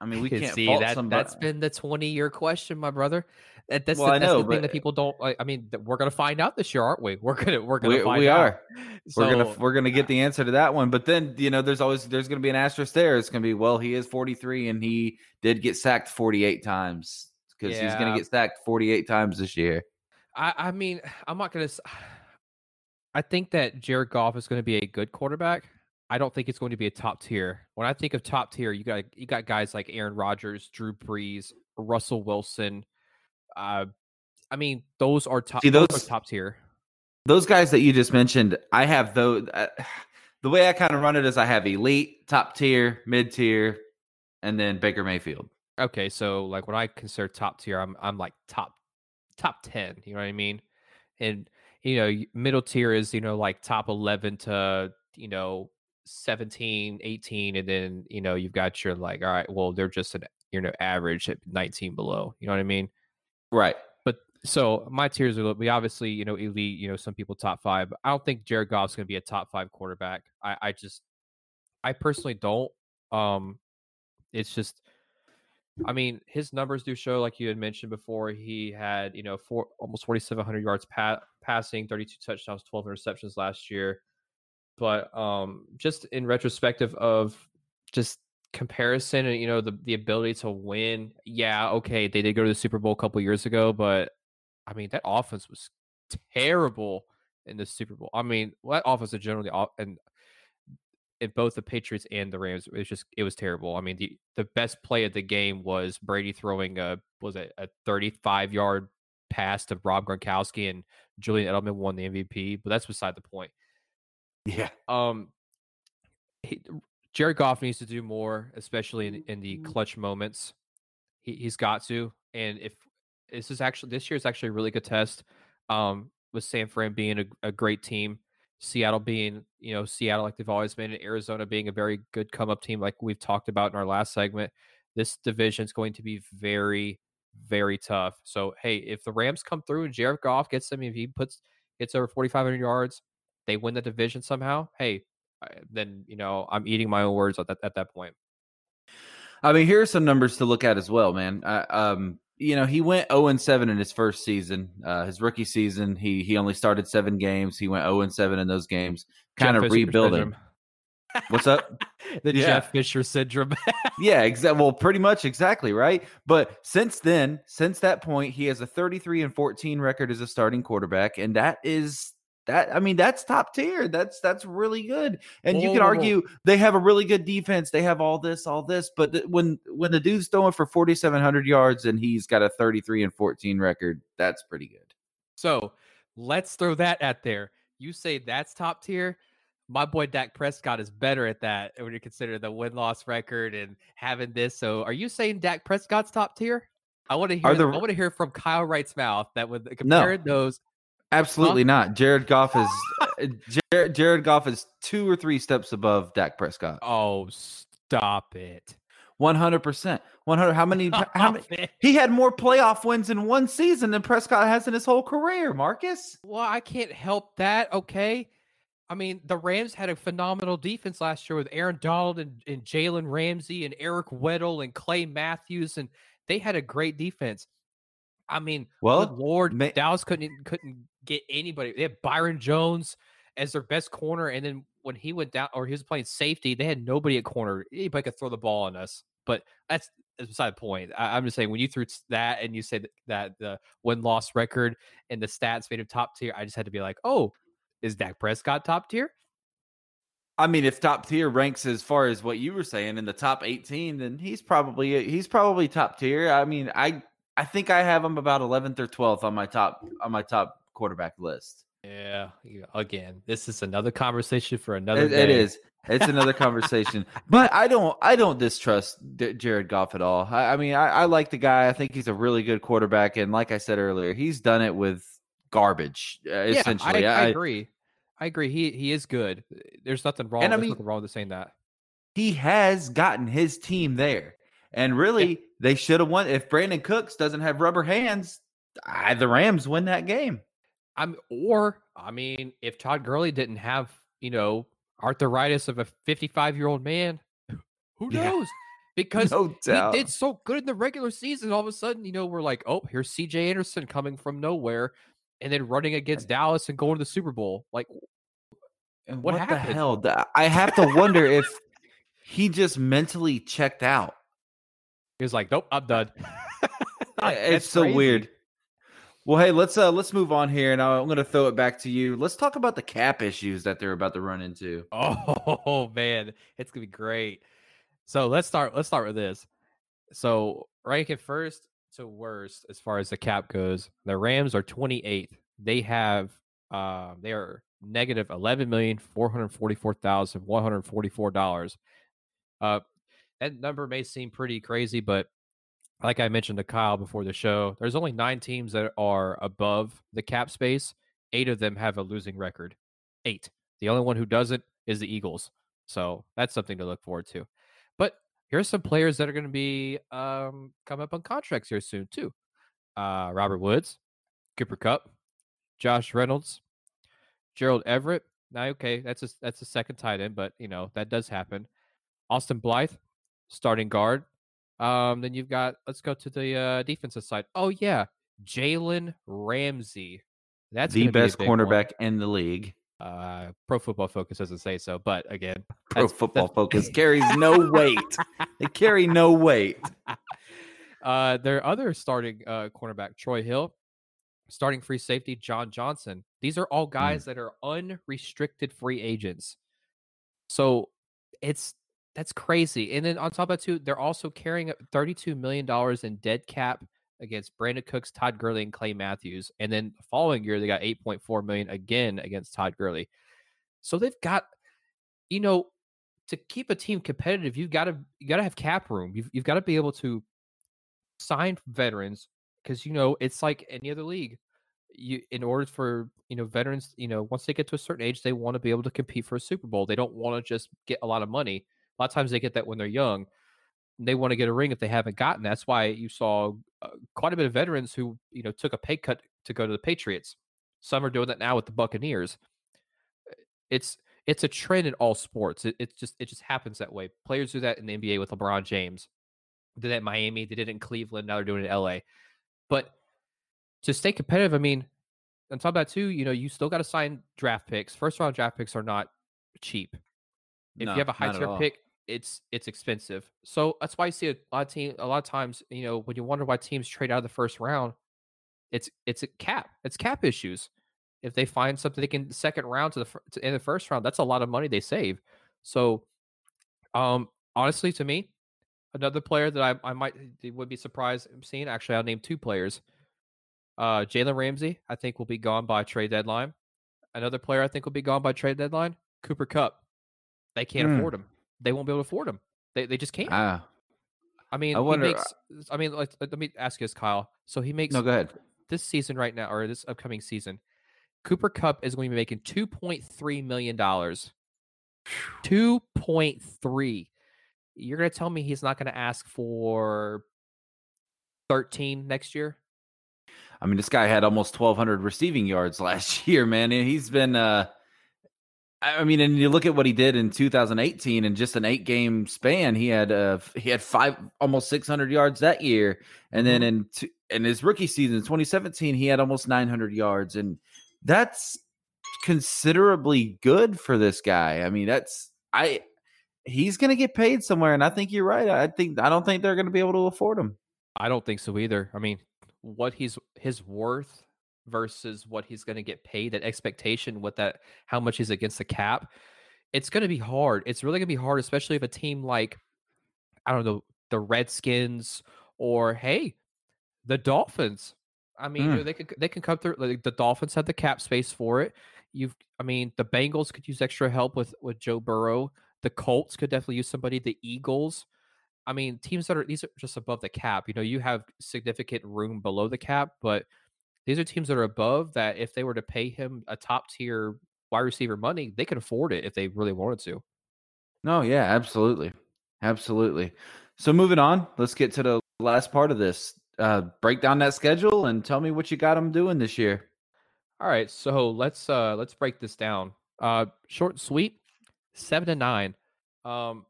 I mean, we can't see fault that. somebody. That's been the twenty-year question, my brother. That, that's Well, the, I that's know, the thing that people don't. I I mean, we're gonna find out this year, aren't we? We're gonna we're gonna we, find we are. We're gonna we're gonna get the answer to that one. But then you know, there's always there's gonna be an asterisk there. It's gonna be well, he is 43 and he did get sacked 48 times because he's gonna get sacked 48 times this year. I, I mean, I'm not gonna. I think that Jared Goff is going to be a good quarterback. I don't think it's going to be a top tier. When I think of top tier, you got you got guys like Aaron Rodgers, Drew Brees, Russell Wilson. Uh, I mean, those are top. See, those, those- are top tier. Those guys that you just mentioned, I have those. Uh, the way I kind of run it is I have elite, top tier, mid tier, and then Baker Mayfield. Okay, so like when I consider top tier, I'm I'm like top top ten. You know what I mean? And you know, middle tier is you know like top eleven to you know 17, 18, and then you know you've got your like all right, well they're just an you know average at 19 below. You know what I mean? Right. But so my tiers are we obviously you know elite. You know some people top five. I don't think Jared Goff's going to be a top five quarterback. I I just I personally don't. Um, it's just I mean, his numbers do show, like you had mentioned before, he had you know four almost forty seven hundred yards pa- passing, thirty two touchdowns, twelve interceptions last year. But um, just in retrospective of just comparison and you know the the ability to win, yeah, okay, they did go to the Super Bowl a couple years ago, but I mean that offense was terrible in the Super Bowl. I mean, well, that offense in general, the and in both the Patriots and the Rams, it was just it was terrible. I mean, the the best play of the game was Brady throwing a was it a 35 yard pass to Rob Gronkowski and Julian Edelman won the MVP, but that's beside the point. Yeah. Um, he, Jared Goff needs to do more, especially in, in the Mm-hmm. clutch moments. He he's got to, and if this is actually this year is actually a really good test. Um, with San Fran being a, a great team, Seattle being you know Seattle like they've always been, and Arizona being a very good come up team like we've talked about in our last segment. This division is going to be very very tough. So hey, if the Rams come through and Jared Goff gets them, if he puts gets over 4,500 yards, they win the division somehow. Hey, then you know I'm eating my own words at that at that point. I mean, here are some numbers to look at as well, man. Uh, um, you know, he went 0 and 7 in his first season. Uh, his rookie season, he he only started seven games. He went 0 and 7 in those games, kind Jeff of Fisher rebuilding. syndrome. What's up? the Yeah. Jeff Fisher syndrome. yeah, exactly. Well, pretty much exactly right. But since then, since that point, he has a 33 and 14 record as a starting quarterback, and that is that. I mean, that's top tier. That's that's really good. And you Whoa, can whoa, whoa. argue they have a really good defense. They have all this, all this. But th- when when the dude's throwing for 4,700 yards and he's got a 33 and 14 record, that's pretty good. so let's throw that at there. You say that's top tier. My boy Dak Prescott is better at that when you consider the win loss record and having this. So, are you saying Dak Prescott's top tier? I want to hear. The- I want to hear from Kyle Wright's mouth that would compare those. Absolutely not. Jared Goff is Jared, Jared Goff is two or three steps above Dak Prescott. Oh, stop it! One hundred percent. One hundred. How many? How many? It. He had more playoff wins in one season than Prescott has in his whole career. Marcus. Well, I can't help that. Okay. I mean, the Rams had a phenomenal defense last year with Aaron Donald and, and Jalen Ramsey and Eric Weddle and Clay Matthews, and they had a great defense. I mean, Well, Lord, ma- Dallas couldn't couldn't get anybody. They had Byron Jones as their best corner, and then when he went down or he was playing safety, they had nobody at corner. Anybody could throw the ball on us, but that's, that's beside the point. I, I'm just saying when you threw that and you said that the win loss record and the stats made him top tier, I just had to be like, oh, is Dak Prescott top tier? I mean, if top tier ranks as far as what you were saying in the top eighteen, then he's probably he's probably top tier. I mean, I I think I have him about eleventh or twelfth on my top on my top quarterback list. Yeah, yeah, again, this is another conversation for another It, day. it is. It's another conversation. But I don't. I don't distrust D- Jared Goff at all. I, I mean, I, I like the guy. I think he's a really good quarterback, and like I said earlier, he's done it with garbage. Uh, Yeah, essentially, I, I agree. I agree. He he is good. There's nothing wrong. And I There's mean- nothing wrong with saying that. he has gotten his team there. And really, they should have won. If Brandin Cooks doesn't have rubber hands, I, the Rams win that game. I'm or I mean, if Todd Gurley didn't have you know arthritis of a 55 year old man, who Yeah. knows? Because No he did so good in the regular season. All of a sudden, you know, we're like, oh, here's C.J. Anderson coming from nowhere, and then running against Dallas and going to the Super Bowl. Like, And What what, the hell? I have to wonder if he just mentally checked out. he was like, nope, I'm done. It's so crazy. weird. Well, hey, let's uh let's move on here, and I'm going to throw it back to you. Let's talk about the cap issues that they're about to run into. Oh man, it's gonna be great. So let's start. Let's start with this. So rank it first to worst as far as the cap goes. The Rams are 28th. They have um they are negative eleven million four hundred forty four thousand one hundred forty four dollars. Uh, that number may seem pretty crazy, but like I mentioned to Kyle before the show, there's only nine teams that are above the cap space. Eight of them have a losing record. Eight. The only one who doesn't is the Eagles. So that's something to look forward to. But here's some players that are going to be um, coming up on contracts here soon too. Uh, Robert Woods, Cooper Kupp, Josh Reynolds, Gerald Everett. Now, okay, that's a that's a second tight end, but you know that does happen. Austin Blythe, starting guard. Um, then you've got let's go to the uh, defensive side. Oh yeah, Jalen Ramsey. That's the gonna be best one. cornerback in the league. Uh, Pro Football Focus doesn't say so, but again, Pro Football Focus carries no weight. They carry no weight. uh, their other starting uh, cornerback, Troy Hill, starting free safety, John Johnson. These are all guys that are unrestricted free agents. So it's that's crazy. And then on top of that, too, they're also carrying $32 million in dead cap against Brandin Cooks, Todd Gurley, and Clay Matthews. And then the following year, they got 8.4 million again against Todd Gurley. So they've got, you know, to keep a team competitive, you've got to you got to have cap room. You've you've got to be able to sign veterans because you know it's like any other league. You in order for you know veterans, you know once they get to a certain age, they want to be able to compete for a Super Bowl. They don't want to just get a lot of money. A lot of times they get that when they're young. They want to get a ring if they haven't gotten. That's why you saw uh, quite a bit of veterans who you know took a pay cut to go to the Patriots. Some are doing that now with the Buccaneers. It's it's a trend in all sports. It, it's just it just happens that way. Players do that in the NBA with LeBron James. Did that in Miami. They did it in Cleveland. Now they're doing it in LA. But to stay competitive, I mean, on top of that too, you know, you still got to sign draft picks. First round draft picks are not cheap. If No, you have a high tier pick, it's it's expensive. So that's why you see a lot of team a lot of times, you know, when you wonder why teams trade out of the first round, it's it's a cap. It's cap issues. If they find something they can second round to the to, in the first round, that's a lot of money they save. So, um, honestly, to me, another player that I I might would be surprised seeing. Actually, I'll name two players. Uh, Jalen Ramsey, I think will be gone by trade deadline. Another player I think will be gone by trade deadline. Cooper Kupp. They can't Hmm. afford him. They won't be able to afford him. They they just can't. Ah, I mean, I wonder- uh he makes. I mean, let, let me ask you this, Kyle. So he makes no, go ahead. this season right now, or this upcoming season, Cooper Kupp is going to be making two point three million dollars. Two point three. You're going to tell me he's not going to ask for thirteen next year? I mean, this guy had almost 1,200 receiving yards last year, man. He's been, uh, I mean, and you look at what he did in 2018 in just an eight game span. He had, uh, he had five, almost 600 yards that year. And then in, two, in his rookie season, 2017, he had almost 900 yards. And that's considerably good for this guy. I mean, that's, I, he's going to get paid somewhere. And I think you're right. I think, I don't think they're going to be able to afford him. I don't think so either. I mean, what he's his worth versus what he's going to get paid, that expectation, what that how much he's against the cap, it's going to be hard. It's really going to be hard, especially if a team like I don't know the Redskins or hey, the Dolphins I mean, Mm. they could they can come through. Like, the Dolphins have the cap space for it. You've, I mean, the Bengals could use extra help with with Joe Burrow. The Colts could definitely use somebody. The Eagles. I mean, teams that are these are just above the cap. You know, you have significant room below the cap, but these are teams that are above that. If they were to pay him a top tier wide receiver money, they could afford it if they really wanted to. No, yeah, absolutely. Absolutely. So moving on, let's get to the last part of this. Uh break down that schedule and tell me what you got them doing this year. All right, so let's uh let's break this down. Uh short and sweet, seven to nine. Um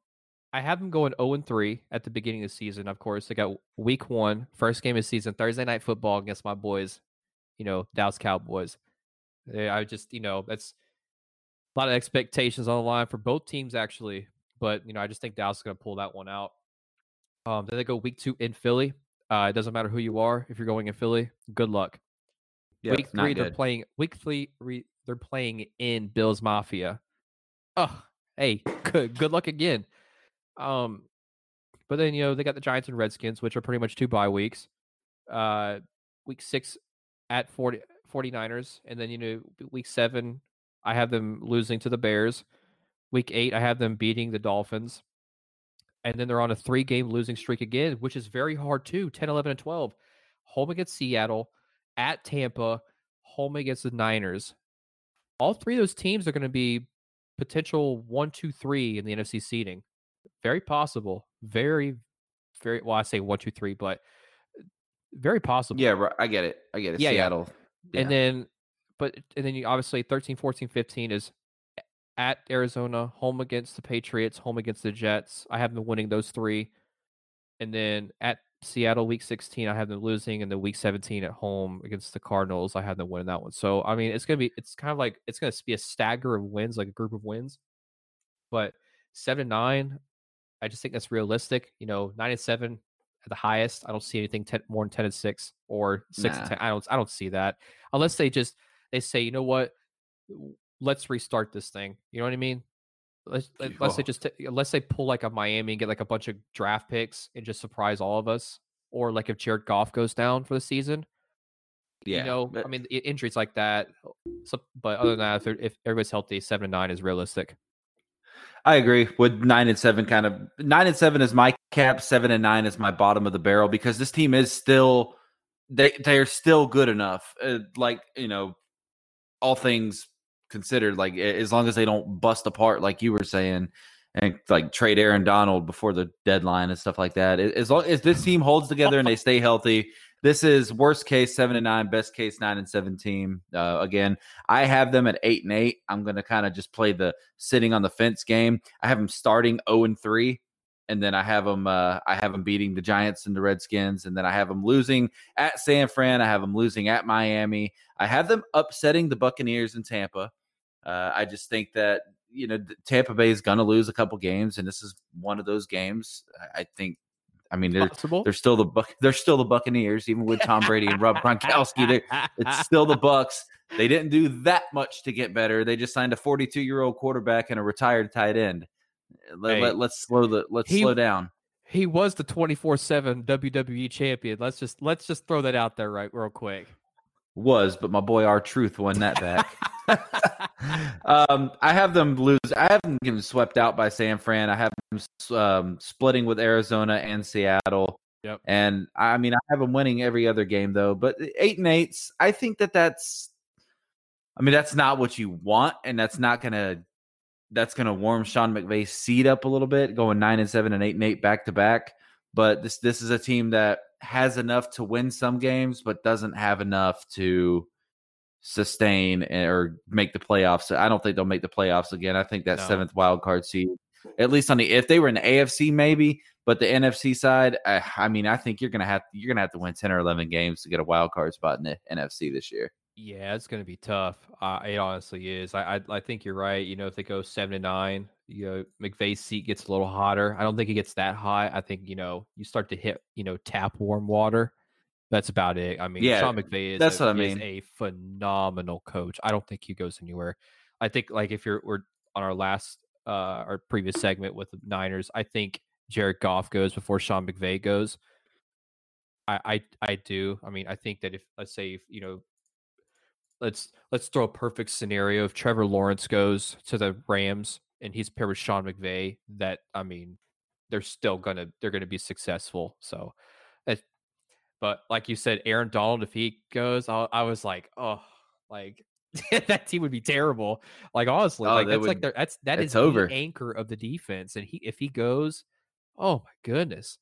I have them going 0 and 3 at the beginning of the season. Of course, they got week one, first game of season, Thursday night football against my boys, you know, Dallas Cowboys. I just, you know, that's a lot of expectations on the line for both teams actually. But, you know, I just think Dallas is gonna pull that one out. Um, then they go week two in Philly. Uh, it doesn't matter who you are, if you're going in Philly, good luck Yep, week three they're playing week three re, they're playing in Bills Mafia. Oh, hey, good good luck again. Um but then you know they got the Giants and Redskins, which are pretty much two bye weeks. Uh week six at 40, 49ers, and then you know week seven, I have them losing to the Bears. Week eight, I have them beating the Dolphins. And then they're on a three game losing streak again, which is very hard too 10, 11, and 12. Home against Seattle, at Tampa, home against the Niners. All three of those teams are going to be potential one, two, three in the NFC seeding. Very possible. Very, very well, I say one, two, three, but very possible. Yeah, right, I get it. I get it. Yeah. Seattle. yeah. And then, but, and then you obviously 13, 14, 15 is at Arizona, home against the Patriots, home against the Jets. I have them winning those three. And then at Seattle, week 16, I have them losing. And then week 17 at home against the Cardinals, I have them winning that one. So, I mean, it's going to be, it's kind of like, it's going to be a stagger of wins, like a group of wins. But seven nine, I just think that's realistic. You know, nine and seven at the highest. I don't see anything 10, more than 10 and six or six and 10. I don't, I don't see that unless they just, they say, you know what, let's restart this thing. You know what I mean? Let's, let- unless they Oh. just t- unless they pull like a Miami and get like a bunch of draft picks and just surprise all of us, or like if Jared Goff goes down for the season, yeah. you know, but- I mean, injuries like that. Uh, so, but other than that, if, if everybody's healthy, seven and nine is realistic. I agree with nine and seven. Kind of nine and seven is my cap. Seven and nine is my bottom of the barrel because this team is still they they're still good enough. Uh, like you know, all things considered, like as long as they don't bust apart, like you were saying, and like trade Aaron Donald before the deadline and stuff like that. As long as this team holds together and they stay healthy, this is worst case seven and nine, best case nine and seven team. Uh, again, I have them at eight and eight. I'm going to kind of just play the sitting on the fence game. I have them starting zero and three, and then I have them. Uh, I have them beating the Giants and the Redskins, and then I have them losing at San Fran. I have them losing at Miami. I have them upsetting the Buccaneers in Tampa. Uh, I just think that you know Tampa Bay is going to lose a couple games, and this is one of those games. I think. I mean, they're Possible. they're still the Buc- they're still the Buccaneers, even with Tom Brady and Rob Gronkowski. It's still the Bucks. They didn't do that much to get better. They just signed a 42 year old quarterback and a retired tight end. Let, Hey, let, us slow the let's he- slow down. He was the twenty four seven WWE champion. Let's just let's just throw that out there right real quick. Was, but my boy R Truth won that back. um, I have them lose. I have them getting swept out by San Fran. I have them um, splitting with Arizona and Seattle. Yep. And I mean, I have them winning every other game though. But eight and eights, I think that that's. I mean, that's not what you want, and that's not gonna. That's gonna warm Sean McVay's seat up a little bit, going nine and seven and eight and eight back to back. But this this is a team that has enough to win some games, but doesn't have enough to sustain or make the playoffs. I don't think they'll make the playoffs again. I think that No. seventh wild card seed, at least on the if they were in the AFC, maybe, but the NFC side, I, I mean, I think you're gonna have you're gonna have to win ten or eleven games to get a wild card spot in the NFC this year. Yeah, it's going to be tough. Uh, it honestly is. I, I I think you're right. You know, if they go seven to nine, you know, McVay's seat gets a little hotter. I don't think it gets that hot. I think you know you start to hit you know tap warm water. That's about it. I mean, Yeah, Sean McVay is that's a, what I is mean. a phenomenal coach. I don't think he goes anywhere. I think like if you're we're on our last uh our previous segment with the Niners, I think Jared Goff goes before Sean McVay goes. I, I I do. I mean, I think that if let's say if, you know, let's let's throw a perfect scenario. If Trevor Lawrence goes to the Rams and he's paired with Sean McVay, that I mean, they're still gonna they're gonna be successful. So, but like you said, Aaron Donald, if he goes, I, I was like, oh, like that team would be terrible. Like honestly, Oh, like that's would- like their, that's that over. the anchor of the defense. And he if he goes, oh my goodness,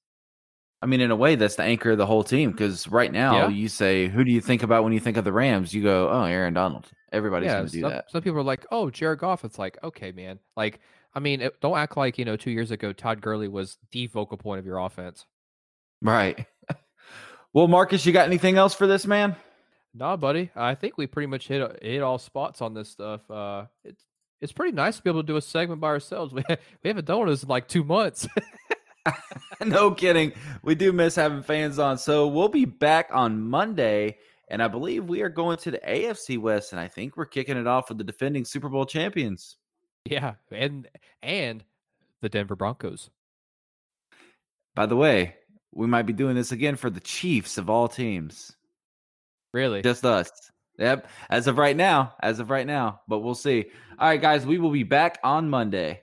I mean, in a way, that's the anchor of the whole team. Because right now, Yeah. you say, "Who do you think about when you think of the Rams?" You go, "Oh, Aaron Donald." Everybody's yeah. going to do some, that. some people are like, oh, Jared Goff. It's like, okay, man. Like, I mean, it, don't act like you know two years ago Todd Gurley was the focal point of your offense. Right. well, Marcus, you got anything else for this man? Nah, buddy. I think we pretty much hit hit all spots on this stuff. Uh, it's it's pretty nice to be able to do a segment by ourselves. We we haven't done this in like two months. no kidding. We do miss having fans on. So we'll be back on Monday. And I believe we are going to the AFC West. And I think we're kicking it off with the defending Super Bowl champions. yeah, and and the Denver Broncos. By the way, we might be doing this again for the Chiefs of all teams. Really? Just us. Yep. As of right now, as of right now, but we'll see. All right, guys, we will be back on Monday.